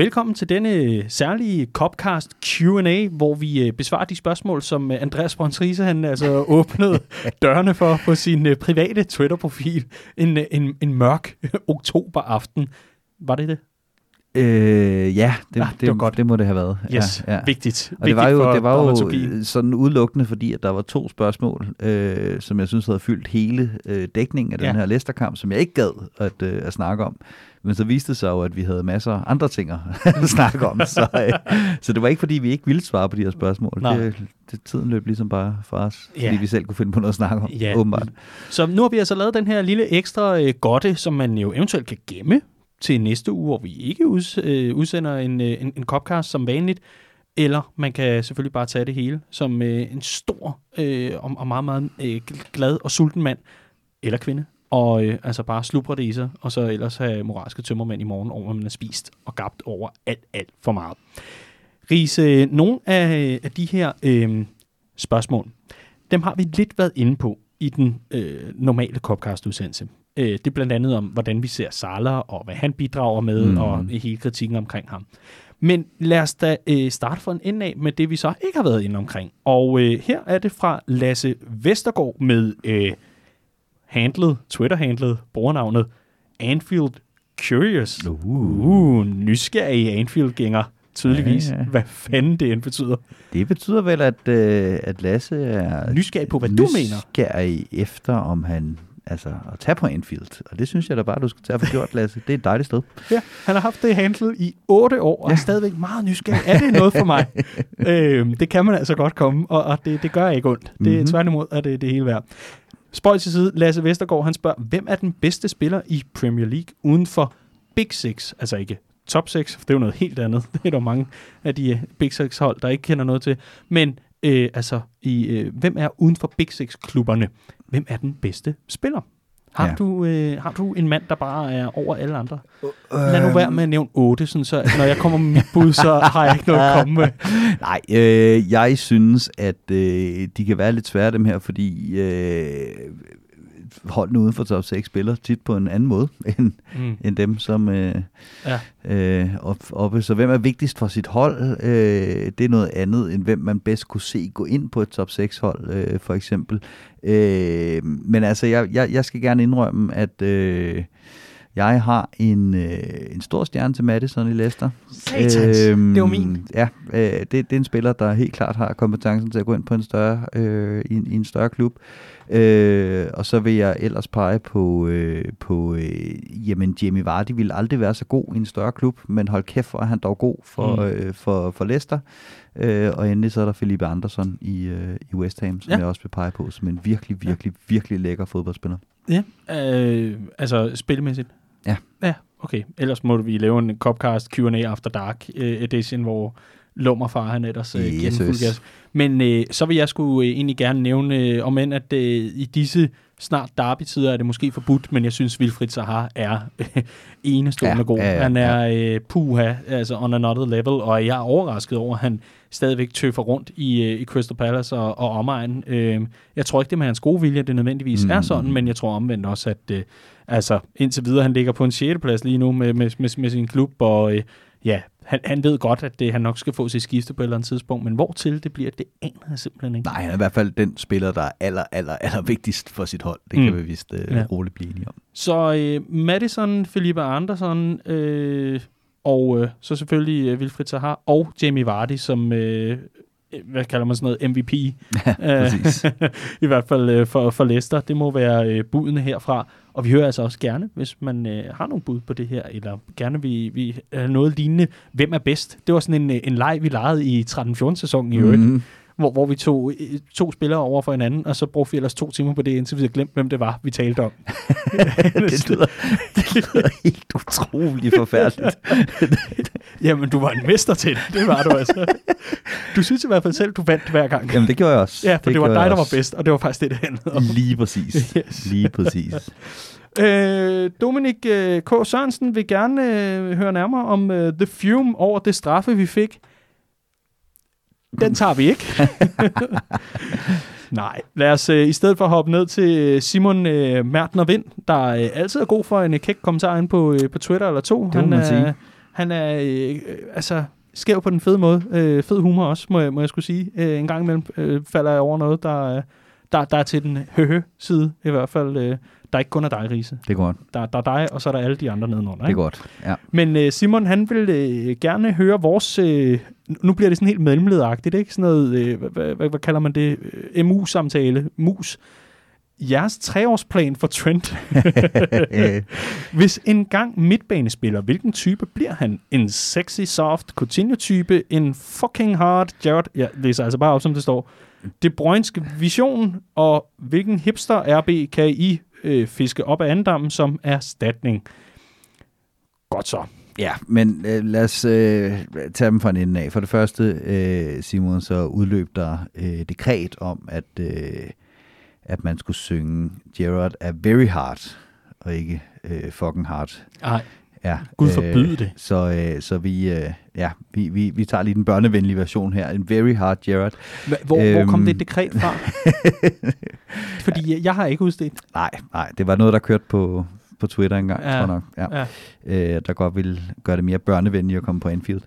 Velkommen til denne særlige Copcast Q&A, hvor vi øh, besvarer de spørgsmål, som øh, Andreas Brøns Riese, han altså åbnede dørene for på sin øh, private Twitter-profil en, øh, en, en mørk oktoberaften. Var det det? Øh, ja, det, Ah, det, det var godt. det må det have været. Yes, ja, ja. vigtigt. Og det var jo, Vigtigt det var jo sådan udelukkende, fordi at der var to spørgsmål, øh, som jeg synes havde fyldt hele øh, dækningen af den Ja. her Leicester-kamp, som jeg ikke gad at, øh, at snakke om. Men så viste det sig jo, at vi havde masser af andre ting at snakke om. Så, øh, så det var ikke, fordi vi ikke ville svare på de her spørgsmål. Nej. Det, det, tiden løb ligesom bare fra os, Ja. fordi vi selv kunne finde på noget at snakke om, Ja. åbenbart. Så nu har vi altså lavet den her lille ekstra øh, godte, som man jo eventuelt kan gemme til næste uge, hvor vi ikke uds, øh, udsender en, øh, en, en Copcast som vanligt. Eller man kan selvfølgelig bare tage det hele som øh, en stor øh, og, og meget, meget øh, glad og sulten mand eller kvinde. Og øh, altså bare slubre det i sig, og så ellers have moralske tømmermænd i morgen over, at man har spist og gabt over alt, alt for meget. Riese, nogle af, af de her øh, spørgsmål, dem har vi lidt været inde på i den øh, normale Copcast-udsendelse. Øh, det er blandt andet om, hvordan vi ser Salah, og hvad han bidrager med, mm. Og hele kritikken omkring ham. Men lad os da øh, starte for en ende af med det, vi så ikke har været inde omkring. Og øh, her er det fra Lasse Vestergaard med øh, handlet, Twitter-handlet, brugernavnet Anfield Curious. Uh. Uh, nysgerrig Anfield-gænger, tydeligvis. Ja, ja. Hvad fanden det end betyder. Det betyder vel, at, øh, at Lasse er Nysgerrig på, hvad du mener. nysgerrig efter, om han altså at tage på Anfield. Og det synes jeg da bare, du skal tage for gjort, Lasse. Det er et dejligt sted. Ja, han har haft det handlet i otte år, og ja. er stadigvæk meget nysgerrig. Er det noget for mig? øhm, det kan man altså godt komme, og, og det, det gør ikke ondt. Det er Mhm. tværtimod, at det, det hele værd. Spøj til side, Lasse Vestergaard, han spørger, hvem er den bedste spiller i Premier League uden for Big Six? Altså ikke top 6, for det er jo noget helt andet. Det er der mange af de øh, Big Six hold, der ikke kender noget til. Men øh, altså, i, øh, hvem er uden for Big Six klubberne? Hvem er den bedste spiller? Har, ja. Du, øh, har du en mand, der bare er over alle andre? Lad nu være med at nævne 8, sådan så når jeg kommer med mit bud, så har jeg ikke noget at komme med. Nej, øh, jeg synes, at øh, de kan være lidt svære, dem her, fordi øh, holdene uden for top 6 spiller tit på en anden måde, end, Mm. end dem, som øh, Ja. øh, op, oppe. Så hvem er vigtigst for sit hold? Øh, det er noget andet, end hvem man bedst kunne se gå ind på et top 6 hold, øh, for eksempel. Øh, men altså, jeg, jeg, jeg skal gerne indrømme, at øh, jeg har en, øh, en stor stjerne til Madison i Leicester. Satans, det var min. Ja, øh, det, det er en spiller, der helt klart har kompetencen til at gå ind på en større, øh, i, en, i en større klub. Øh, og så vil jeg ellers pege på, øh, på øh, jamen Jamie Vardy ville aldrig være så god i en større klub, men hold kæft, hvor er han dog god for, mm. øh, for, for Leicester. Øh, og endelig så er der Felipe Andersson i, øh, i West Ham, som Ja. ja. jeg også vil pege på som en virkelig, virkelig, virkelig lækker fodboldspiller. Ja, øh, altså spilmæssigt? Ja. Ja, okay. Ellers må vi lave en Copcast Q&A After Dark øh, edition, hvor Lummerfar han ellers øh, gas. Men øh, så vil jeg sgu øh, egentlig gerne nævne, øh, om end at øh, i disse snart derby-tider er det måske forbudt, men jeg synes, Wilfried Zaha er øh, enestående Ja, god. ja, ja, han er øh, puha, altså on another level, og jeg er overrasket over, at han stadigvæk tøffer rundt i, øh, i Crystal Palace og, og omegn. Øh, jeg tror ikke, det med hans gode vilje, det nødvendigvis mm. er sådan, men jeg tror omvendt også, at øh, altså, indtil videre, han ligger på en 6. plads lige nu med, med, med, med sin klub, og øh, ja, han, han ved godt, at det, han nok skal få sit skifte på et eller andet tidspunkt, men hvor til det bliver, det aner jeg simpelthen ikke. Nej, han er i hvert fald den spiller, der er aller, aller, aller vigtigst for sit hold. Det Mm. kan vi vist øh, Ja. roligt blive enige om. Så øh, Madison, Felipe Andersson, øh, og øh, så selvfølgelig øh, Wilfried Zaha og Jamie Vardy som, øh, hvad kalder man sådan noget, MVP. Ja, præcis. I hvert fald øh, for, for Leicester. Det må være øh, budene herfra. Og vi hører altså også gerne, hvis man øh, har nogle bud på det her, eller gerne vi, vi er noget lignende. Hvem er bedst? Det var sådan en, øh, en leg, vi legede i 13-14 sæsonen i øvrigt, Mhm. Hvor, hvor vi tog øh, to spillere over for hinanden, og så brugte vi ellers to timer på det, indtil vi havde glemt, hvem det var, vi talte om. det, lyder, det lyder helt utroligt forfærdeligt. Jamen, du var en mester til det. Det var du altså. Du synes i hvert fald selv, du vandt hver gang. Jamen, det gjorde jeg også. Ja, for det, det var dig, der var bedst, og det var faktisk det, det handlede om. Lige præcis. Yes. Lige præcis. Øh, Dominik øh, K. Sørensen vil gerne øh, høre nærmere om øh, The Fume over det straffe, vi fik. Den tager vi ikke. Nej, lad os øh, i stedet for hoppe ned til øh, Simon øh, Mertner Vind, der øh, altid er god for en øh, kæk kommentar ind på, øh, på Twitter eller to. Det man er, sige. Han er, øh, øh, altså, skæv på den fede måde. Øh, fed humor også, må jeg, må jeg skulle sige. Øh, en gang imellem øh, falder jeg over noget, der, der, der er til den høhø-side, i hvert fald. Øh, der er ikke kun er dig, Riese. Det er godt. Der, der er dig, og så er der alle de andre nedenunder. Ikke? Det er godt, ja. Men øh, Simon, han vil øh, gerne høre vores... Øh, nu bliver det sådan helt mellemledagtigt, ikke? Sådan noget, øh, hvad, hvad, hvad kalder man det? Øh, MU-samtale, mus. Jeres treårsplan for Trent. Hvis en gang midtbanespiller, hvilken type bliver han? En sexy, soft, Coutinho-type? En fucking hard Jared? Jeg læser altså bare op, som det står. Det brønske vision, og hvilken hipster RB kan I øh, fiske op af andammen som erstatning? Godt så. Ja, men øh, lad os øh, tage dem fra en ende af. For det første, øh, Simon, så udløb der øh, dekret om, at, øh, at man skulle synge Gerard er very hard, og ikke øh, fucking hard. Nej, Ja, Gud forbyde det. Så, øh, så vi, øh, ja, vi, vi, vi tager lige den børnevenlige version her. En very hard Gerard. Hvor, øhm. hvor kom det dekret fra? Fordi jeg, jeg har ikke udstedt. Nej, nej, det var noget, der kørte på, på Twitter engang, Ja, tror jeg nok. Ja. ja. Øh, der godt ville gøre det mere børnevenligt at komme på Anfield.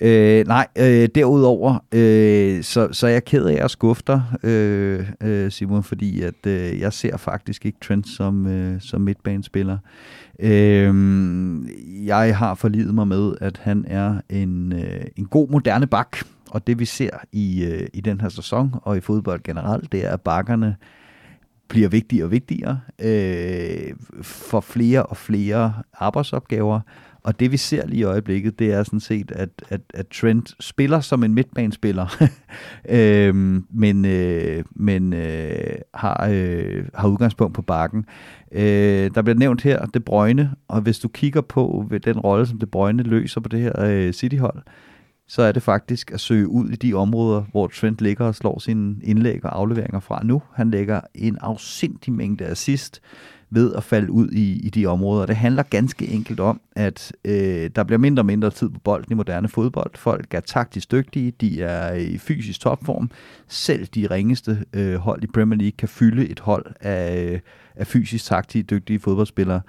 Øh, nej, øh, derudover, øh, så, så er jeg ked af at skuffe dig, øh, øh, Simon, fordi at øh, jeg ser faktisk ikke Trent som, øh, som midtbanespiller. Øh, jeg har forlidet mig med, at han er en, øh, en god moderne bak, og det vi ser i, øh, i den her sæson og i fodbold generelt, det er, at bakkerne bliver vigtigere og vigtigere, øh, for flere og flere arbejdsopgaver. Og det vi ser lige i øjeblikket, det er sådan set, at, at, at Trent spiller som en midtbanespiller, øhm, men, øh, men øh, har, øh, har udgangspunkt på bakken. Øh, der bliver nævnt her De Bruyne, og hvis du kigger på ved den rolle, som De Bruyne løser på det her øh, City-hold, så er det faktisk at søge ud i de områder, hvor Trent ligger og slår sine indlæg og afleveringer fra nu. Han lægger en afsindig mængde assist ved at falde ud i, i de områder. Det handler ganske enkelt om, at øh, der bliver mindre og mindre tid på bolden i moderne fodbold. Folk er taktisk dygtige, de er i fysisk topform. Selv de ringeste øh, hold i Premier League kan fylde et hold af, øh, af fysisk taktisk dygtige fodboldspillere.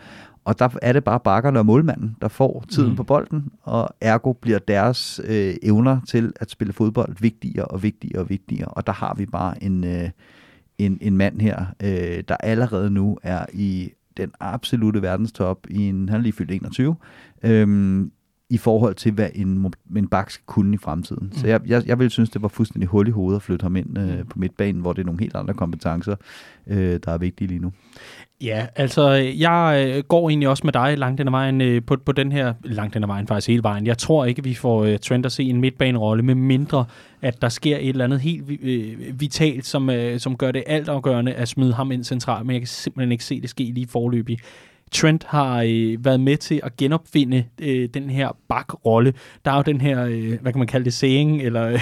Og der er det bare bakkerne og målmanden, der får tiden Mm. på bolden, og ergo bliver deres øh, evner til at spille fodbold vigtigere og vigtigere og vigtigere. Og der har vi bare en, øh, en, en mand her, øh, der allerede nu er i den absolute verdenstop i en, han er lige fyldt 21, øhm, i forhold til, hvad en, en bak skal kunne i fremtiden. Mm. Så jeg, jeg, jeg ville synes, det var fuldstændig hul i hovedet at flytte ham ind øh, på midtbanen, hvor det er nogle helt andre kompetencer, øh, der er vigtige lige nu. Ja, altså jeg øh, går egentlig også med dig langt den ad vejen øh, på, på den her, langt den ad vejen faktisk hele vejen. Jeg tror ikke, vi får øh, Trent at se en midtbanerolle, med mindre at der sker et eller andet helt øh, vitalt, som, øh, som gør det altafgørende at smide ham ind centralt, men jeg kan simpelthen ikke se det ske lige forløbig. Trent har øh, været med til at genopfinde øh, den her bakrolle. Der er jo den her, øh, hvad kan man kalde det, saying, eller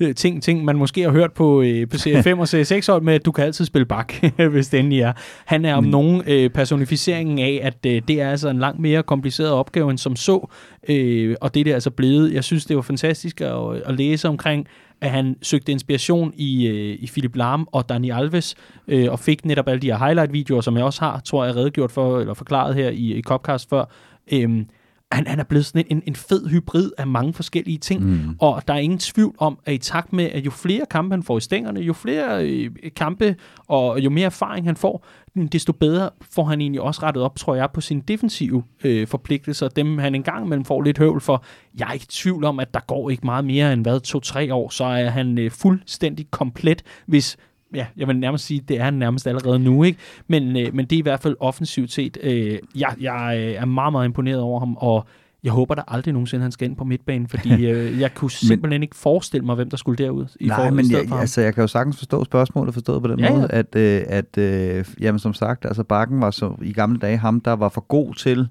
øh, ting, ting, man måske har hørt på, øh, på serie 5 og serie 6 hold med, at du kan altid spille bak, hvis det endelig er. Han er om Mm. nogen øh, personificeringen af, at øh, det er altså en langt mere kompliceret opgave end som så, øh, og det er det altså blevet. Jeg synes, det var fantastisk at, at læse omkring, at han søgte inspiration i, øh, i Philip Lahm og Dani Alves, øh, og fik netop alle de her highlight-videoer, som jeg også har, tror jeg, redegjort for, eller forklaret her i, i Copcast før. øh, han, han er blevet sådan en, en fed hybrid af mange forskellige ting, Mm. og der er ingen tvivl om, at i takt med, at jo flere kampe han får i stængerne, jo flere øh, kampe og jo mere erfaring han får, desto bedre får han egentlig også rettet op, tror jeg, på sine defensive øh, forpligtelser. Dem han engang imellem får lidt høvl for. Jeg er ikke i tvivl om, at der går ikke meget mere end hvad, to-tre år, så er han øh, fuldstændig komplet, hvis ja, jeg vil nærmest sige, det er han nærmest allerede nu, ikke? Men, øh, men det er i hvert fald offensivt set. Øh, jeg, jeg øh, er meget, meget imponeret over ham, og jeg håber der aldrig nogensinde, han skal ind på midtbanen, fordi øh, jeg kunne simpelthen ikke forestille mig, hvem der skulle derud i Nej, forhold- i men stedet jeg, altså, jeg kan jo sagtens forstå spørgsmålet, forstået på den Ja, ja, ja. måde, at, øh, at øh, jamen, som sagt, altså Bakken var så i gamle dage ham, der var for god til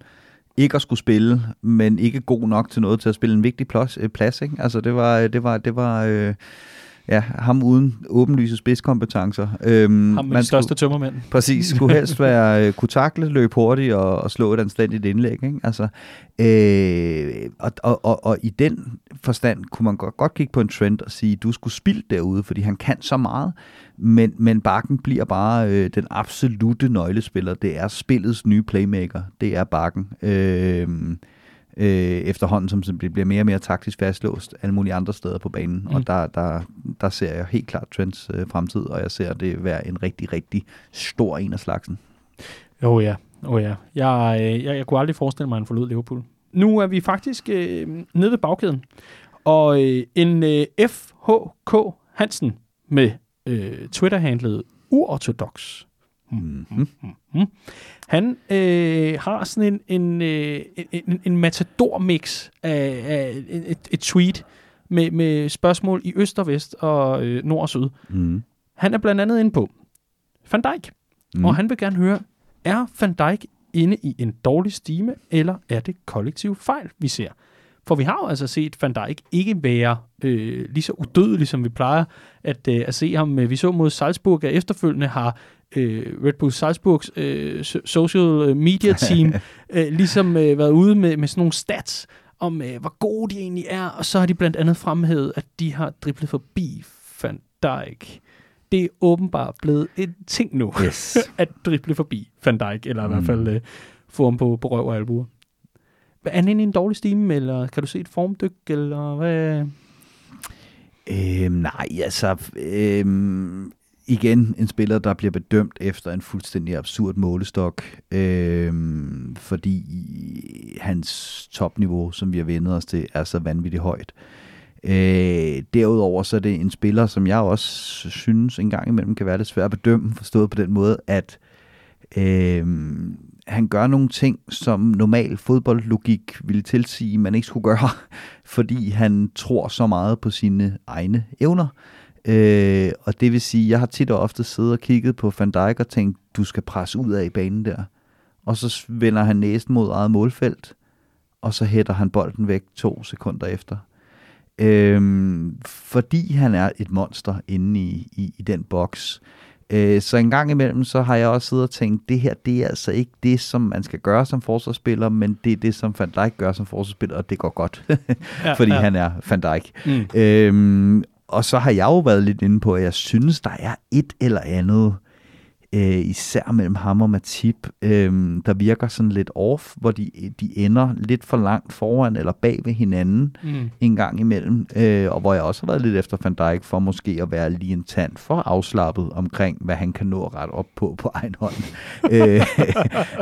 ikke at skulle spille, men ikke god nok til noget til at spille en vigtig plads. Øh, plads ikke? Altså det var, det var, det var øh, ja, ham uden åbenlyse spidskompetencer. Øhm, ham med de største tømmermænd. Præcis, skulle helst være, øh, kunne takle, løbe hurtigt og, og slå et anstændigt indlæg. Ikke? Altså, øh, og, og, og, og i den forstand kunne man godt, godt kigge på en trend og sige, du skulle spille derude, fordi han kan så meget, men, men Bakken bliver bare øh, den absolute nøglespiller. Det er spillets nye playmaker. Det er Bakken. Øh, øh, efterhånden, som det bliver mere og mere taktisk fastlåst alle mulige andre steder på banen. Mm. Og der, der, der ser jeg helt klart Trents øh, fremtid, og jeg ser det være en rigtig, rigtig stor en af slagsen. Jo oh ja, oh ja. Jeg, øh, jeg, jeg kunne aldrig forestille mig, at han forlod Liverpool. Nu er vi faktisk øh, nede ved bagkæden, og øh, en øh, FHK Hansen med øh, Twitter-handlet uortodox. Mm-hmm. Mm-hmm. Han øh, har sådan en, en, øh, en, en matador-mix af, af et, et tweet med, med spørgsmål i øst og vest og øh, nord og syd. Mm. Han er blandt andet inde på Van Dijk, mm. og han vil gerne høre, er Van Dijk inde i en dårlig stime, eller er det kollektiv fejl, vi ser? For vi har jo altså set Van Dijk ikke være øh, lige så udødelig, som vi plejer at, øh, at se ham. Vi så mod Salzburg, at efterfølgende har øh, Red Bull Salzburgs øh, social media team øh, ligesom øh, været ude med, med sådan nogle stats om, øh, hvor gode de egentlig er, og så har de blandt andet fremhævet, at de har driblet forbi Van Dijk. Det er åbenbart blevet en ting nu, yes. at drible forbi Van Dijk, eller i mm. hvert fald øh, få ham på, på røv og albuer. Er han inde i en dårlig stime, eller kan du se et formdyk, eller hvad? Øhm, nej, altså, øhm, igen en spiller, der bliver bedømt efter en fuldstændig absurd målestok, øh, fordi hans topniveau, som vi har vendet os til, er så vanvittigt højt. Øh, derudover så er det en spiller, som jeg også synes en gang imellem kan være lidt svært at bedømme, forstået på den måde, at øh, han gør nogle ting, som normal fodboldlogik ville tilsige, man ikke skulle gøre, fordi han tror så meget på sine egne evner. Øh, og det vil sige, jeg har tit og ofte siddet og kigget på Van Dijk og tænkt, du skal presse ud af i banen der. Og så vender han næsten mod eget målfelt, og så hætter han bolden væk to sekunder efter. Øhm, fordi han er et monster inde i, i, i den boks. Øh, så en gang imellem, så har jeg også siddet og tænkt, det her, det er altså ikke det, som man skal gøre som forsvarsspiller, men det er det, som Van Dijk gør som forsvarsspiller, og det går godt, ja, fordi ja. han er Van Dijk. Mm. Øhm, og så har jeg jo været lidt inde på, at jeg synes, der er et eller andet, øh, især mellem ham og Matip, øh, der virker sådan lidt off, hvor de, de ender lidt for langt foran eller bag ved hinanden mm. en gang imellem, øh, og hvor jeg også har været lidt efter Van Dijk for måske at være lige en tand for afslappet omkring, hvad han kan nå ret op på på egen hånd. øh,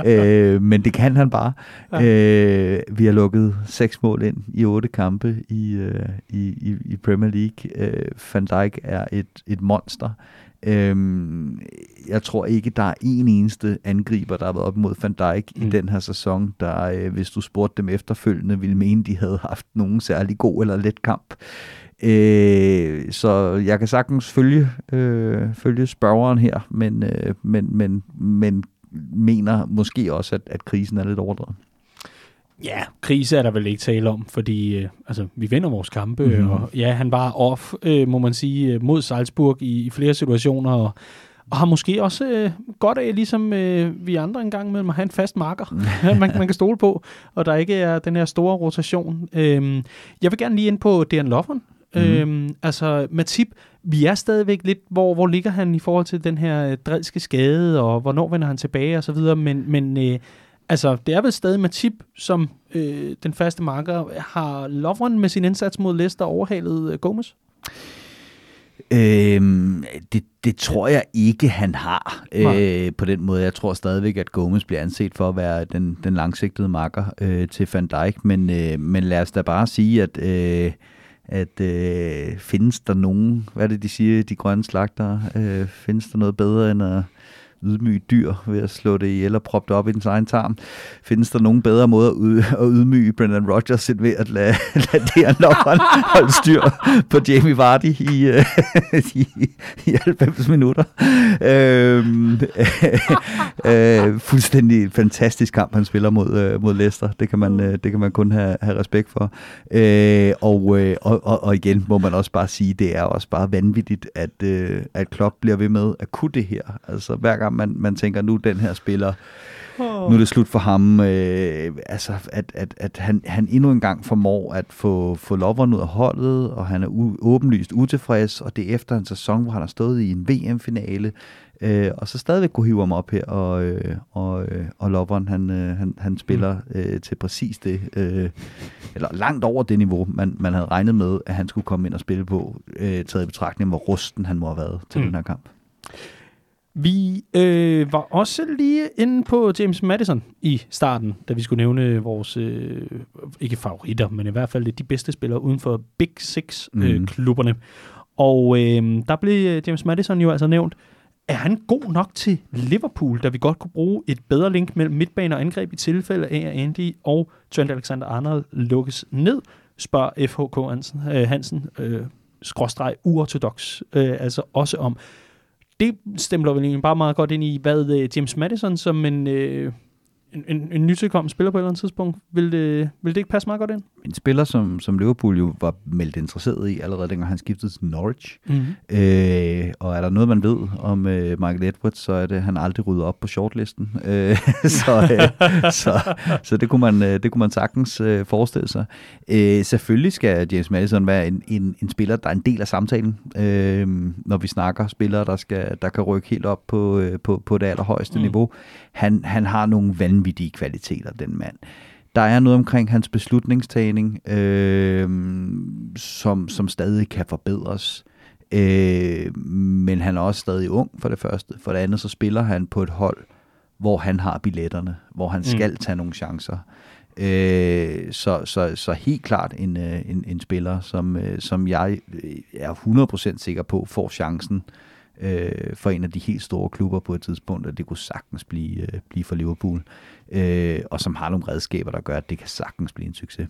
øh, men det kan han bare. Ja. Øh, vi har lukket seks mål ind i otte kampe i, øh, i, i Premier League. Øh, Van Dijk er et, et monster. Øhm, jeg tror ikke, der er en eneste angriber, der har været op mod Van Dijk mm. i den her sæson, der, øh, hvis du spurgte dem efterfølgende, ville mene, de havde haft nogen særlig god eller let kamp. Øh, så jeg kan sagtens følge, øh, følge spørgeren her, men, øh, men, men, men mener måske også, at, at krisen er lidt overdrevet. Ja, krise er der vel ikke tale om, fordi øh, altså, vi vinder vores kampe, mm-hmm. og ja, han var off, øh, må man sige, øh, mod Salzburg i, i flere situationer, og, og har måske også øh, godt af, ligesom øh, vi andre engang med at have en fast marker, man, man kan stole på, og der ikke er den her store rotation. Øh, jeg vil gerne lige ind på Dejan Lovren. Mm. Øhm, altså, Matip, vi er stadigvæk lidt, hvor, hvor ligger han i forhold til den her øh, drilske skade, og hvornår vender han tilbage og så videre, men, men øh, Altså, det er vel stadig Matip, som øh, den faste marker. Har Lovren med sin indsats mod Leicester overhalet øh, Gomes? Øhm, det, det tror jeg ikke, han har øh, på den måde. Jeg tror stadigvæk, at Gomes bliver anset for at være den, den langsigtede marker øh, til Van Dijk, men, øh, men lad os da bare sige, at, øh, at øh, findes der nogen, hvad er det, de siger, de grønne slagter, øh, findes der noget bedre end at ydmyge dyr ved at slå det ihjel og proppe det op i den egen tarm. Findes der nogen bedre måde at, ydmyge Brendan Rodgers end ved at lade, lade det her nok holde styr på Jamie Vardy i, øh, i, i 90 minutter? Øh, øh, øh, fuldstændig fantastisk kamp, han spiller mod, øh, mod Leicester. Det kan man, øh, det kan man kun have, have respekt for. Øh, og, øh, og, og, og igen må man også bare sige, det er også bare vanvittigt, at, øh, at Klopp bliver ved med at kunne det her. Altså hver gang man, man tænker, nu den her spiller nu er det slut for ham. Øh, altså, at, at, at han, han endnu en gang formår at få, få loveren ud af holdet, og han er u, åbenlyst utilfreds, og det er efter en sæson, hvor han har stået i en VM-finale, øh, og så stadigvæk kunne hive ham op her, og, øh, og, øh, og loveren, han, øh, han, han spiller øh, til præcis det, øh, eller langt over det niveau, man, man havde regnet med, at han skulle komme ind og spille på, øh, taget i betragtning, hvor rusten han må have været til mm. den her kamp. Vi øh, var også lige inde på James Madison i starten, da vi skulle nævne vores, øh, ikke favoritter, men i hvert fald de bedste spillere uden for Big Six-klubberne. Øh, mm. Og øh, der blev James Madison jo altså nævnt. Er han god nok til Liverpool, da vi godt kunne bruge et bedre link mellem midtbane og angreb i tilfælde af, at Andy og Trent Alexander-Arnold lukkes ned, spørger FHK Hansen, øh, Hansen øh, skråstreg uortodox, øh, altså også om det stemmer vel bare meget godt ind i, hvad uh, James Madison som en, uh, en, en, en nytilkommen spiller på et eller andet tidspunkt, vil det, vil det ikke passe meget godt ind? En spiller, som, som Liverpool jo var meldt interesseret i allerede dengang han skiftede til Norwich. Mm-hmm. Øh, der noget, man ved om øh, Michael Edwards, så er det, at han aldrig rydder op på shortlisten. Øh, så, øh, så, så det, kunne man, øh, det kunne man sagtens øh, forestille sig. Øh, selvfølgelig skal James Madison være en, en, en spiller, der er en del af samtalen, øh, når vi snakker spillere, der, skal, der kan rykke helt op på, øh, på, på det allerhøjeste mm. niveau. Han, han har nogle vanvittige kvaliteter, den mand. Der er noget omkring hans beslutningstagning, øh, som, som stadig kan forbedres. Øh, men han er også stadig ung for det første. For det andet så spiller han på et hold, hvor han har billetterne, hvor han mm. skal tage nogle chancer. Øh, så, så, så helt klart en, øh, en, en spiller, som, øh, som jeg er 100% sikker på får chancen øh, for en af de helt store klubber på et tidspunkt, og det kunne sagtens blive, øh, blive for Liverpool, øh, og som har nogle redskaber, der gør, at det kan sagtens blive en succes.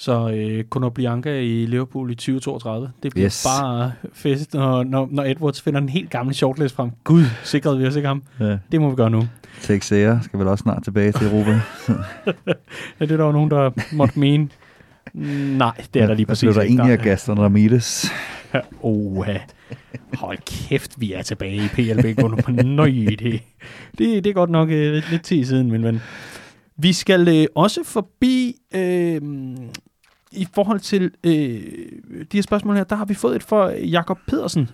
Så øh, Conor Bianca i Liverpool i 2032, det bliver yes. bare fest, når, når, når Edwards finder en helt gammel shortlist frem. Gud, sikrede vi os ikke ham. Ja. Det må vi gøre nu. Texera skal vel også snart tilbage til Europa. ja, det er der jo nogen, der måtte mene. Nej, det er der lige præcis ikke. Der bliver der ingen af Gaston Ramirez. Oha. Hold kæft, vi er tilbage i PLB. Nøj, det, det, det er godt nok uh, lidt, lidt tid siden, men, men vi skal uh, også forbi uh, i forhold til øh, de her spørgsmål her, der har vi fået et for Jakob Pedersen,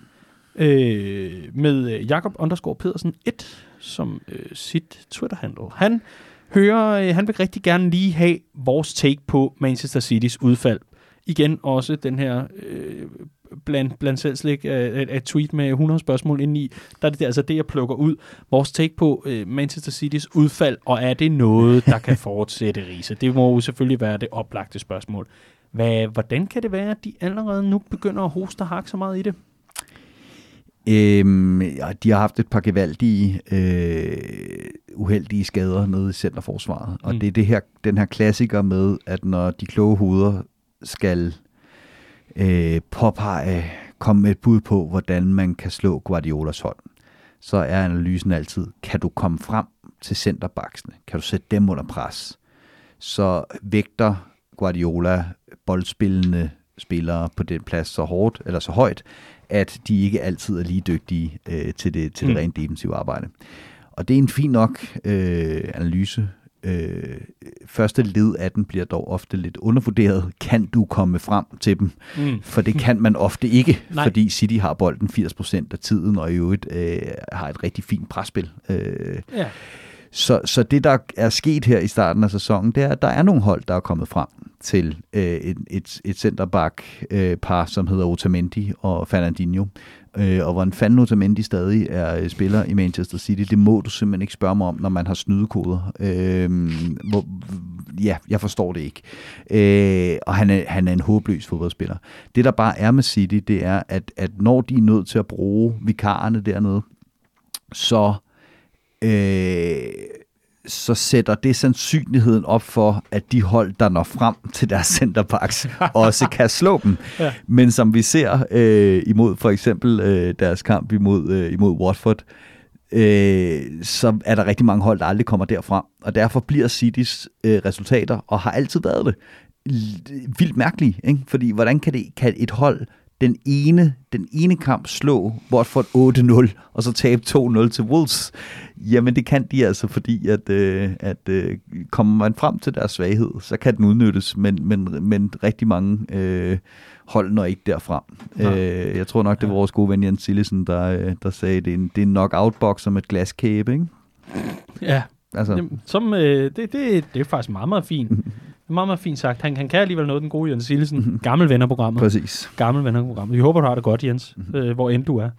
øh, med øh, Jakob underscore Pedersen 1 som øh, sit Twitter-handle. Han hører, øh, han vil rigtig gerne lige have vores take på Manchester City's udfald. Igen også den her øh, blandt, blandt selv slik øh, et, et tweet med 100 spørgsmål ind i, der er det altså det, jeg plukker ud. Vores take på uh, Manchester City's udfald, og er det noget, der kan fortsætte, Riese? Det må jo selvfølgelig være det oplagte spørgsmål. Hvad, hvordan kan det være, at de allerede nu begynder at hoste og hakke så meget i det? Øhm, ja, de har haft et par gevaldige øh, uheldige skader nede i centerforsvaret, og mm. det er det her, den her klassiker med, at når de kloge hoveder skal øh, påpege, komme med et bud på, hvordan man kan slå Guardiolas hold, så er analysen altid, kan du komme frem til centerbaksene? Kan du sætte dem under pres? Så vægter Guardiola boldspillende spillere på den plads så hårdt, eller så højt, at de ikke altid er lige dygtige øh, til det, til det mm. rent defensive arbejde. Og det er en fin nok øh, analyse, øh, første led af den bliver dog ofte lidt undervurderet. Kan du komme frem til dem? Mm. For det kan man ofte ikke, Nej. fordi City har bolden 80% af tiden, og i øvrigt øh, har et rigtig fint presspil. Øh, ja. Så, så det, der er sket her i starten af sæsonen, det er, at der er nogle hold, der er kommet frem til øh, et, et, et centerback-par, øh, som hedder Otamendi og Fernandinho, øh, og hvordan fanden Otamendi stadig er øh, spiller i Manchester City, det må du simpelthen ikke spørge mig om, når man har snydekoder. Øh, hvor, ja, jeg forstår det ikke. Øh, og han er, han er en håbløs fodboldspiller. Det, der bare er med City, det er, at, at når de er nødt til at bruge vikarerne dernede, så... Øh, så sætter det sandsynligheden op for, at de hold, der når frem til deres centerbacks, også kan slå dem. Ja. Men som vi ser øh, imod for eksempel øh, deres kamp imod, øh, imod Watford, øh, så er der rigtig mange hold, der aldrig kommer derfra. Og derfor bliver Citys øh, resultater, og har altid været det, vildt mærkelige. Ikke? Fordi hvordan kan, det, kan et hold, den ene, den ene kamp slå Watford 8-0, og så tabe 2-0 til Wolves, jamen det kan de altså, fordi at, øh, at øh, kommer man frem til deres svaghed, så kan den udnyttes, men, men, men rigtig mange øh, hold når ikke derfra. Øh, jeg tror nok, det var vores gode ven Jens Sillesen, der, øh, der sagde, det er en, det er en knockout-box som et glaskæbe, ikke? Ja, Altså, Jamen, som, øh, det, det, det er faktisk meget, meget fint. Meget, meget fint sagt. Han, han kan alligevel noget, den gode Jens Sillesen. Gammel vennerprogrammet. præcis. Gammel vennerprogrammet. Vi håber, du har det godt, Jens. Øh, hvor end du er.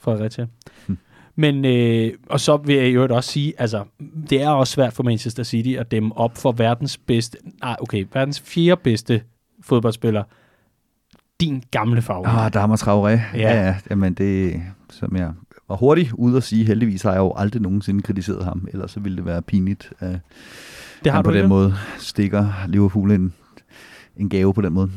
Fredericia. Mhm. Men, øh, og så vil jeg jo også sige, altså, det er også svært for Manchester City at dæmme op for verdens bedste, nej, okay, verdens fjerde bedste fodboldspiller. Din gamle favorit. Ah, Damer Traoré. Ja. Ja. ja, jamen det, som jeg var hurtig ude at sige, heldigvis har jeg jo aldrig nogensinde kritiseret ham, ellers så ville det være pinligt, at det har han på den ikke? måde stikker Liverpool en, en gave på den måde.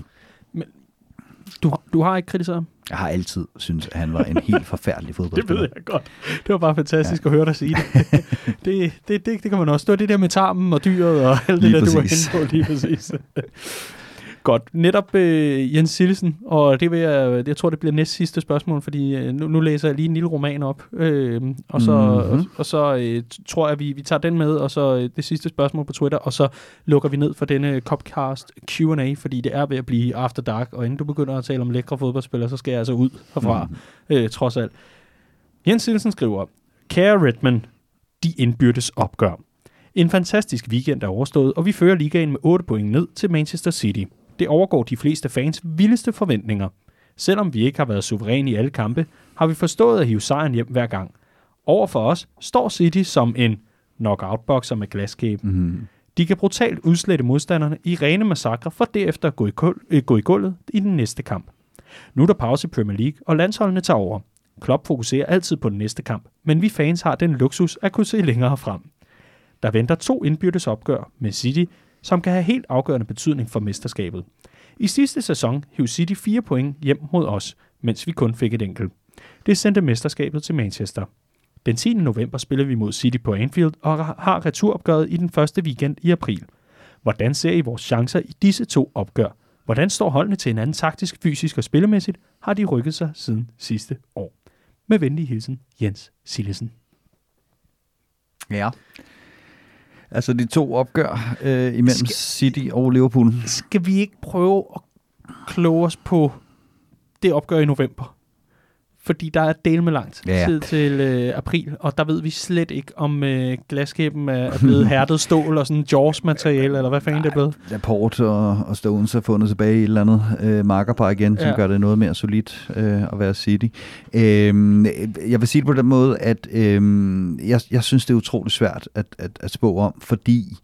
Du, du har ikke kritiseret ham? Jeg har altid syntes, at han var en helt forfærdelig Det fodboldspiller. ved jeg godt. Det var bare fantastisk ja. at høre dig sige det. det, det, det. Det kan man også. Det var det der med tarmen og dyret og alt det Lige der, du var præcis. inde på lige præcis. Godt. Netop øh, Jens Sillesen, og det vil jeg, jeg tror, det bliver næst sidste spørgsmål, fordi øh, nu, nu læser jeg lige en lille roman op, øh, og så, Mhm. og, og så øh, tror jeg, vi, vi tager den med, og så øh, det sidste spørgsmål på Twitter, og så lukker vi ned for denne Copcast Q&A, fordi det er ved at blive After Dark, og inden du begynder at tale om lækre fodboldspillere, så skal jeg altså ud herfra, Mhm. øh, trods alt. Jens Silsen skriver, Kære Redman, de indbyrdes opgør. En fantastisk weekend er overstået, og vi fører ligaen med 8 point ned til Manchester City. Det overgår de fleste fans vildeste forventninger. Selvom vi ikke har været suveræne i alle kampe, har vi forstået at hive sejren hjem hver gang. Over for os står City som en knockout-bokser med glaskæbe. Mm-hmm. De kan brutalt udslette modstanderne i rene massakre, for derefter at gå i, kul- øh, gå i gulvet i den næste kamp. Nu er der pause i Premier League, og landsholdene tager over. Klopp fokuserer altid på den næste kamp, men vi fans har den luksus at kunne se længere frem. Der venter to indbyrdes opgør med City, som kan have helt afgørende betydning for mesterskabet. I sidste sæson hiv City fire point hjem mod os, mens vi kun fik et enkelt. Det sendte mesterskabet til Manchester. Den 10. november spiller vi mod City på Anfield og har returopgøret i den første weekend i april. Hvordan ser I vores chancer i disse to opgør? Hvordan står holdene til hinanden taktisk, fysisk og spillemæssigt? Har de rykket sig siden sidste år? Med venlig hilsen, Jens Sillesen. Ja. Altså de to opgør øh, imellem Skal- City og Liverpool. Skal vi ikke prøve at kloge os på det opgør i november? Fordi der er del med langt Ja, ja. tid til øh, april, og der ved vi slet ikke, om øh, glaskæben er, er blevet hærdet stål og sådan Jaws-materiale, eller hvad fanden det er blevet. Laporte og, og Stones har fundet tilbage i et eller andet øh, markerpar igen, som Ja. gør det noget mere solidt øh, at være City. Øh, jeg vil sige det på den måde, at øh, jeg, jeg synes, det er utroligt svært at, at, at spå om, fordi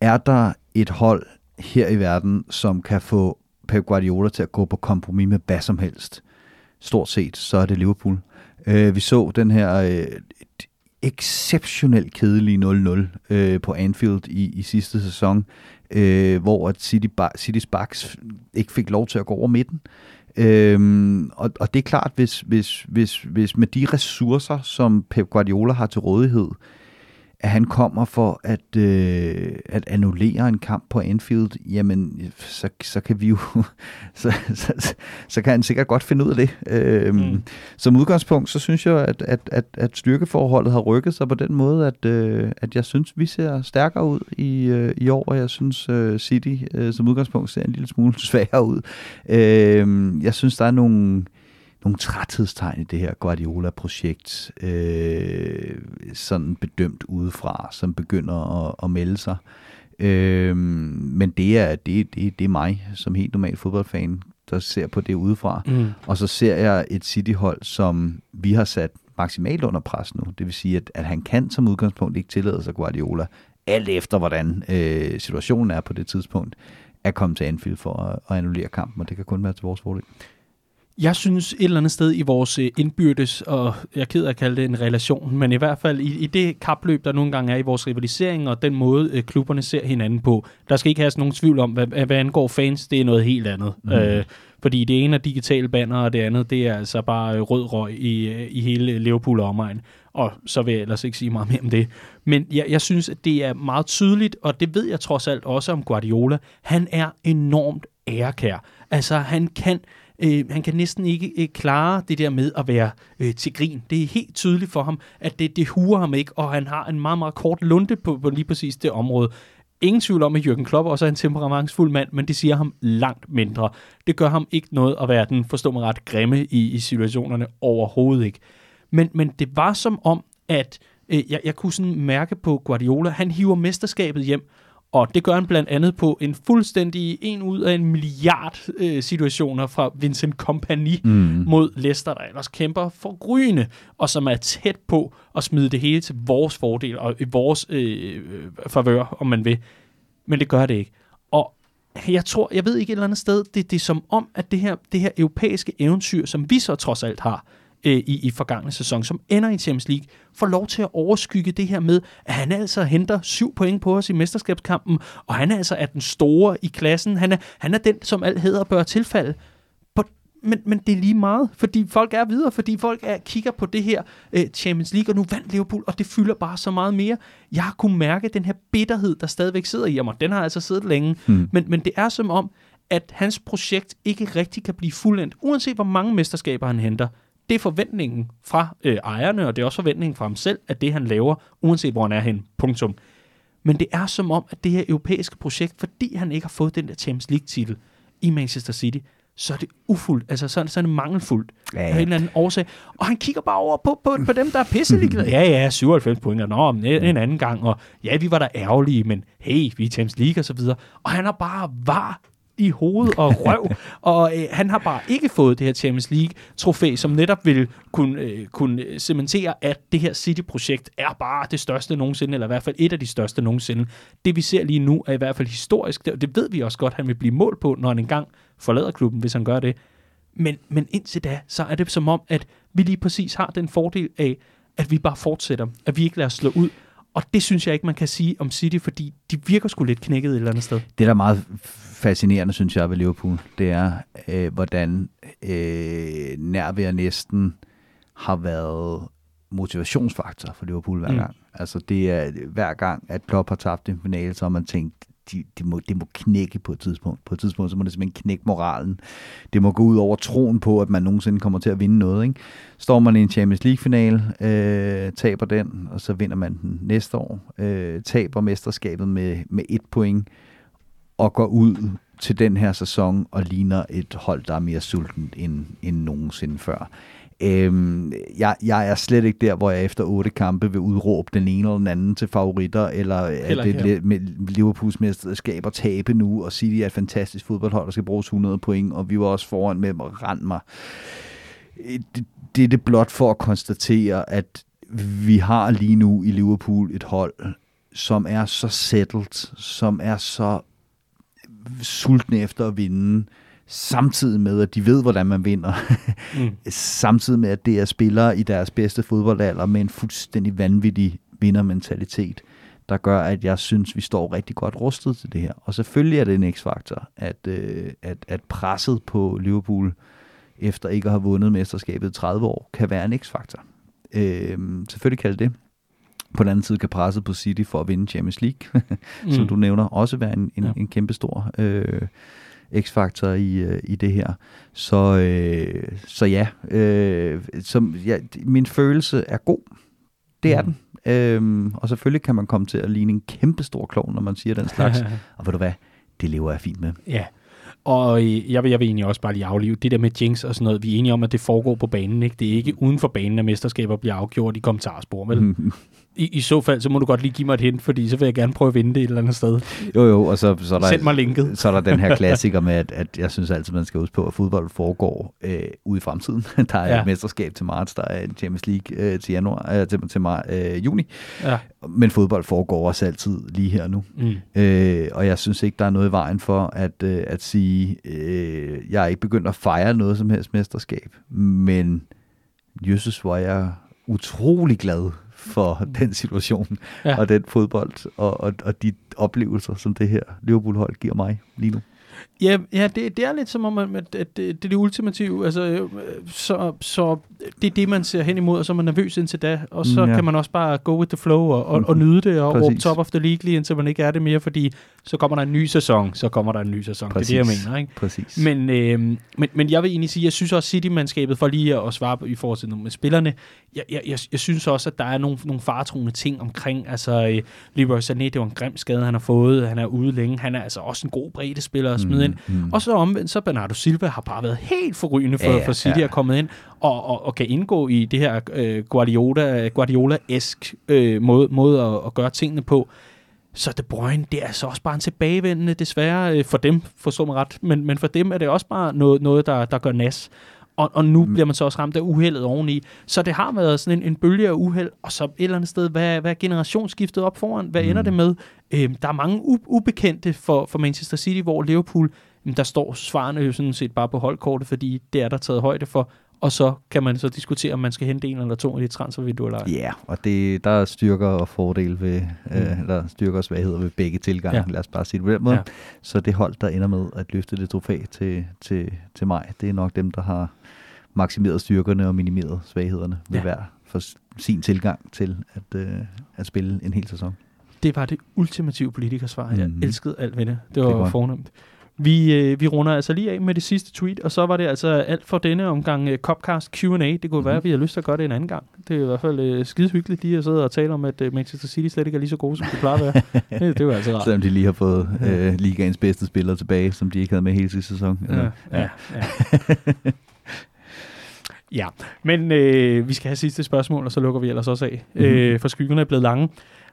er der et hold her i verden, som kan få Pep Guardiola til at gå på kompromis med hvad som helst, stort set, så er det Liverpool. Øh, vi så den her øh, exceptionelt kedelige 0-0 øh, på Anfield i, i sidste sæson, øh, hvor at City Citys backs ikke fik lov til at gå over midten. Øhm, og, og det er klart, hvis, hvis, hvis, hvis med de ressourcer, som Pep Guardiola har til rådighed, at han kommer for at, øh, at annullere en kamp på Anfield, jamen, så, så kan vi jo, så, så, så kan han sikkert godt finde ud af det. Mm. mm. Som udgangspunkt, så synes jeg, at, at, at, at styrkeforholdet har rykket sig på den måde, at, øh, at jeg synes, vi ser stærkere ud i, øh, i år, og jeg synes, øh, City øh, som udgangspunkt ser en lille smule sværere ud. Øh, jeg synes, der er nogle, nogle træthedstegn i det her Guardiola-projekt, øh, sådan bedømt udefra, som begynder at, at melde sig. Øh, men det er, det, det, det er mig, som helt normal fodboldfan, der ser på det udefra. Mm. Og så ser jeg et City-hold, som vi har sat maksimalt under pres nu. Det vil sige, at, at han kan som udgangspunkt ikke tillade sig Guardiola, alt efter hvordan øh, situationen er på det tidspunkt, at komme til Anfield for at, at annullere kampen, og det kan kun være til vores fordel. Jeg synes et eller andet sted i vores øh, indbyrdes, og jeg er ked af at kalde det en relation, men i hvert fald i, i det kapløb, der nogle gange er i vores rivalisering, og den måde øh, klubberne ser hinanden på, der skal ikke have nogen tvivl om, hvad, hvad angår fans, det er noget helt andet. Mm. Øh, fordi det ene er digitale banner, og det andet, det er altså bare øh, rød røg i, øh, i hele Liverpool og omegn. Og så vil jeg ellers ikke sige meget mere om det. Men jeg, jeg synes, at det er meget tydeligt, og det ved jeg trods alt også om Guardiola. Han er enormt ærekær. Altså, han kan Øh, han kan næsten ikke øh, klare det der med at være øh, til grin. Det er helt tydeligt for ham, at det, det huer ham ikke, og han har en meget, meget kort lunte på, på lige præcis det område. Ingen tvivl om, at Jürgen Klopp også er en temperamentsfuld mand, men det siger ham langt mindre. Det gør ham ikke noget at være den, forstå mig ret, grimme i, i situationerne overhovedet ikke. Men, men det var som om, at øh, jeg, jeg kunne sådan mærke på Guardiola, han hiver mesterskabet hjem, og det gør han blandt andet på en fuldstændig en ud af en milliard øh, situationer fra Vincent Kompany mm. mod Leicester, der ellers kæmper for gryende, og som er tæt på at smide det hele til vores fordel og i vores øh, favør, om man vil. Men det gør det ikke. Og jeg tror, jeg ved ikke et eller andet sted, det, det er som om, at det her, det her europæiske eventyr, som vi så trods alt har, øh, i, i forgangne sæson, som ender i Champions League, får lov til at overskygge det her med, at han altså henter syv point på os i mesterskabskampen, og han altså er den store i klassen. Han er, han er den, som alt hedder bør tilfalde. Men, men det er lige meget, fordi folk er videre, fordi folk er, kigger på det her øh, Champions League, og nu vandt Liverpool, og det fylder bare så meget mere. Jeg har kunnet mærke den her bitterhed, der stadigvæk sidder i mig. Den har altså siddet længe. Mm. Men, men det er som om, at hans projekt ikke rigtig kan blive fuldendt, uanset hvor mange mesterskaber han henter det er forventningen fra øh, ejerne, og det er også forventningen fra ham selv, at det han laver, uanset hvor han er hen, punktum. Men det er som om, at det her europæiske projekt, fordi han ikke har fået den der Champions League-titel i Manchester City, så er det ufuldt, altså så, så er det mangelfuldt ja, ja. af en eller anden årsag. Og han kigger bare over på, på, på dem, der er pisselig Ja, ja, 97 point, nå, men en anden gang, og ja, vi var der ærgerlige, men hey, vi er Champions League og så videre. Og han har bare var i hoved og røv, og øh, han har bare ikke fået det her Champions League-trofæ, som netop vil kunne, øh, kunne cementere, at det her City-projekt er bare det største nogensinde, eller i hvert fald et af de største nogensinde. Det vi ser lige nu er i hvert fald historisk, og det ved vi også godt, han vil blive målt på, når han engang forlader klubben, hvis han gør det. Men, men indtil da, så er det som om, at vi lige præcis har den fordel af, at vi bare fortsætter, at vi ikke lader os slå ud, og det synes jeg ikke, man kan sige om City, fordi de virker sgu lidt knækket et eller andet sted. Det, der er meget fascinerende, synes jeg, ved Liverpool, det er, øh, hvordan øh, nærvær næsten har været motivationsfaktor for Liverpool hver mm. gang. Altså det er hver gang, at Klopp har tabt en finale, så har man tænkt, de, de, må, det må knække på et tidspunkt. På et tidspunkt, så må det simpelthen knække moralen. Det må gå ud over troen på, at man nogensinde kommer til at vinde noget. Ikke? Står man i en Champions League-final, øh, taber den, og så vinder man den næste år. Øh, taber mesterskabet med, med et point, og går ud til den her sæson og ligner et hold, der er mere sulten end, end nogensinde før. Øhm, jeg, jeg er slet ikke der, hvor jeg efter otte kampe vil udråbe den ene eller den anden til favoritter, eller at det med Liverpools mesterskaber tabe nu, og City er et fantastisk fodboldhold, der skal bruges 100 point, og vi var også foran med at rende mig. Det, det er det blot for at konstatere, at vi har lige nu i Liverpool et hold, som er så settled, som er så sultne efter at vinde, samtidig med, at de ved, hvordan man vinder. mm. samtidig med, at det er spillere i deres bedste fodboldalder med en fuldstændig vanvittig vindermentalitet, der gør, at jeg synes, vi står rigtig godt rustet til det her. Og selvfølgelig er det en x-faktor, at, øh, at, at presset på Liverpool efter ikke at have vundet mesterskabet i 30 år, kan være en x-faktor. Øh, selvfølgelig kan det det. På den anden side kan presset på City for at vinde Champions League, mm. som du nævner, også være en, en, ja. en kæmpe stor øh, x-faktor i, øh, i det her. Så, øh, så ja, øh, som, ja, min følelse er god. Det er mm. den. Øhm, og selvfølgelig kan man komme til at ligne en kæmpe stor klovn, når man siger den slags. og ved du hvad, det lever jeg fint med. Ja, og jeg vil, jeg vil egentlig også bare lige aflive det der med jinx og sådan noget. Vi er enige om, at det foregår på banen. Ikke? Det er ikke uden for banen, at mesterskaber bliver afgjort i kommentarspor. Vel? i, i så fald, så må du godt lige give mig et hint, fordi så vil jeg gerne prøve at vinde det et eller andet sted. Jo, jo, og så, så, er der, Send mig linket. så er der den her klassiker med, at, at jeg synes altid, man skal huske på, at fodbold foregår øh, ude i fremtiden. Der er ja. et mesterskab til marts, der er en Champions League øh, til januar, øh, til, til mar, øh, juni. Ja. Men fodbold foregår også altid lige her nu. Mm. Øh, og jeg synes ikke, der er noget i vejen for at, øh, at sige, øh, jeg er ikke begyndt at fejre noget som helst mesterskab, men Jesus, hvor jeg utrolig glad for den situation, ja. og den fodbold, og, og, og de oplevelser, som det her Liverpool-hold giver mig lige nu. Ja, ja det, det er lidt som om, at, at det, det er det ultimative. Altså, øh, så, så det er det, man ser hen imod, og så er man nervøs indtil da. Og så Mm, ja. kan man også bare go with the flow og, og, og nyde det og råbe top of the league lige indtil man ikke er det mere, fordi så kommer der en ny sæson, så kommer der en ny sæson. Præcis. Det er det, jeg mener, ikke? Præcis. Men, øh, men, men jeg vil egentlig sige, jeg synes også City-mandskabet, for lige at, svare på, i forhold til med spillerne, jeg, jeg, jeg, jeg synes også, at der er nogle, nogle faretroende ting omkring, altså øh, Leroy Sané, det var en grim skade, han har fået, han er ude længe, han er altså også en god breddespiller at smide ind, mm. og så omvendt, så Bernardo Silva har bare været helt forrygende for, Ja, for City ja. at komme ind og, og, og kan indgå i det her øh, Guardiola, Guardiola-esk øh, måde, måde at, at gøre tingene på. Så De Bruyne, det er altså også bare en tilbagevendende, desværre øh, for dem, forstår mig ret, men, men for dem er det også bare noget, noget der, der gør nas. Og, og nu Mm. bliver man så også ramt af uheldet oveni. Så det har været sådan en, en bølge af uheld, og så et eller andet sted, hvad, hvad er generationsskiftet op foran? Hvad ender Mm. det med? Øhm, der er mange u- ubekendte for, for Manchester City, hvor Liverpool, jamen, der står svarene jo sådan set bare på holdkortet, fordi det er der taget højde for. Og så kan man så diskutere, om man skal hente en eller to i det transfervindue eller ej. Ja, og det, der er styrker og fordele ved, mm. øh, Mm. der er styrker og svagheder ved begge tilgange, Ja. lad os bare sige det på den måde. Ja. Ja. Så det hold, der ender med at løfte det trofæ til, til, til mig, det er nok dem, der har maksimeret styrkerne og minimeret svaghederne ved Ja. hver for sin tilgang til at, øh, at spille en hel sæson. Det var det ultimative politikersvar. Jeg Mhm. elskede alt ved det. Det Det var er godt. fornemt. Vi, øh, vi runder altså lige af med det sidste tweet, og så var det altså alt for denne omgang øh, Copcast Q&A. Det kunne være, Mhm. at vi har lyst til at gøre det en anden gang. Det er i hvert fald øh, skide hyggeligt lige at sidde og tale om, at øh, Manchester City slet ikke er lige så gode, som de plejer at være. det, det var altså rart. Selvom de lige har fået øh, ligaens bedste spillere tilbage, som de ikke havde med hele sidste sæson. Ja, ja, ja. ja, men øh, vi skal have sidste spørgsmål, og så lukker vi ellers også af, Mhm. øh, for skyggerne er blevet lange.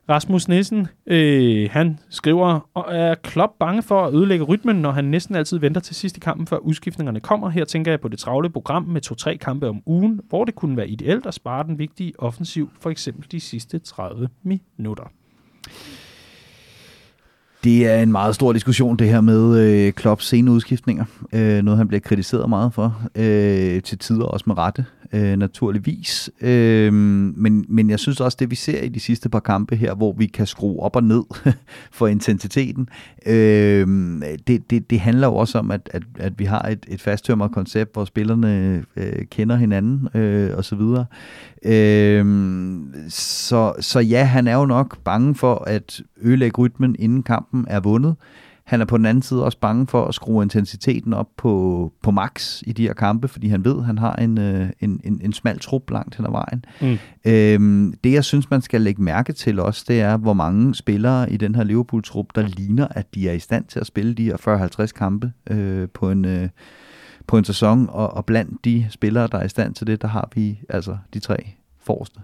Rasmus Nissen, øh, han skriver, og er Klopp bange for at ødelægge rytmen, når han næsten altid venter til sidste kampen, før udskiftningerne kommer. Her tænker jeg på det travle program med to-tre kampe om ugen, hvor det kunne være ideelt at spare den vigtige offensiv, for eksempel de sidste 30 minutter. Det er en meget stor diskussion, det her med øh, Klopps sene udskiftninger. Øh, noget, han bliver kritiseret meget for. Øh, til tider også med rette, øh, naturligvis. Øh, men, men jeg synes også, det vi ser i de sidste par kampe her, hvor vi kan skrue op og ned for intensiteten, øh, det, det, det handler jo også om, at, at, at vi har et, et fasttømret koncept, hvor spillerne øh, kender hinanden øh, og så videre. Øh, så, så ja, han er jo nok bange for at ødelægge rytmen, inden kampen er vundet. Han er på den anden side også bange for at skrue intensiteten op på, på max i de her kampe, fordi han ved, at han har en, øh, en, en, en smal trup langt hen ad vejen. Mm. Øhm, det, jeg synes, man skal lægge mærke til også, det er, hvor mange spillere i den her Liverpool-trup, der ligner, at de er i stand til at spille de her 40-50 kampe øh, på en... Øh, på en sæson, og, og blandt de spillere, der er i stand til det, der har vi altså de tre forreste.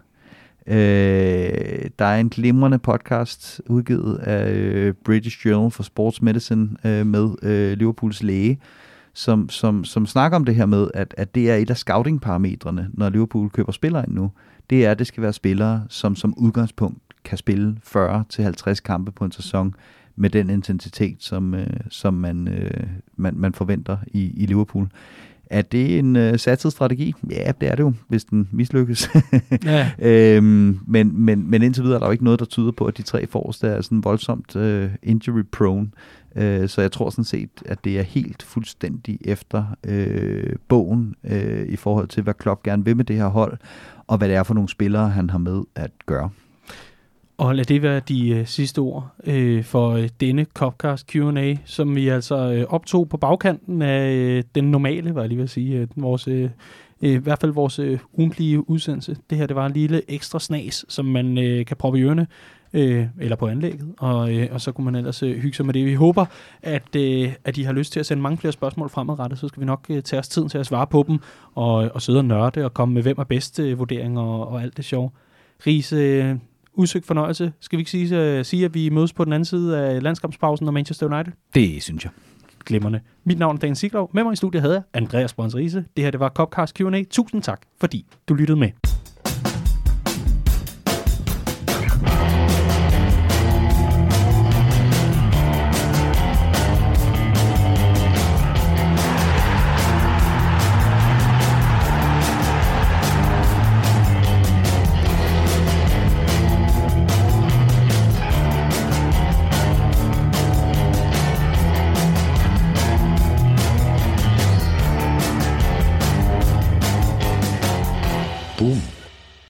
Øh, der er en glimrende podcast udgivet af øh, British Journal for Sports Medicine øh, med øh, Liverpools læge, som, som, som snakker om det her med, at, at det er et af scouting-parametrene, når Liverpool køber spillere ind nu. Det er, at det skal være spillere, som som udgangspunkt kan spille 40-50 kampe på en sæson med den intensitet, som, øh, som man, øh, man, man forventer i, i Liverpool. Er det en øh, satset strategi? Ja, det er det jo, hvis den mislykkes. Ja. øhm, men, men, men indtil videre er der jo ikke noget, der tyder på, at de tre forreste er sådan voldsomt øh, injury prone. Øh, så jeg tror sådan set, at det er helt fuldstændig efter øh, bogen øh, i forhold til, hvad Klopp gerne vil med det her hold, og hvad det er for nogle spillere, han har med at gøre. Og lad det være de øh, sidste ord øh, for øh, denne Copcast Q&A, som vi altså øh, optog på bagkanten af øh, den normale, var jeg lige ved at sige, øh, vores, øh, øh, i hvert fald vores øh, ugentlige udsendelse. Det her, det var en lille ekstra snas, som man øh, kan proppe i ørene, øh, eller på anlægget, og, øh, og så kunne man ellers øh, hygge sig med det. Vi håber, at, øh, at I har lyst til at sende mange flere spørgsmål fremadrettet, så skal vi nok øh, tage os tiden til at svare på dem, og, og sidde og nørde, og komme med hvem er bedst øh, vurderinger og, og alt det sjove. Riese, øh, udsøgt fornøjelse. Skal vi ikke sige, uh, sige, at vi mødes på den anden side af landskampspausen og Manchester United? Det synes jeg. Glimrende. Mit navn er Dan Siglov. Med mig i studiet havde jeg Andreas Brøns Riese. Det her det var Copcast Q&A. Tusind tak, fordi du lyttede med.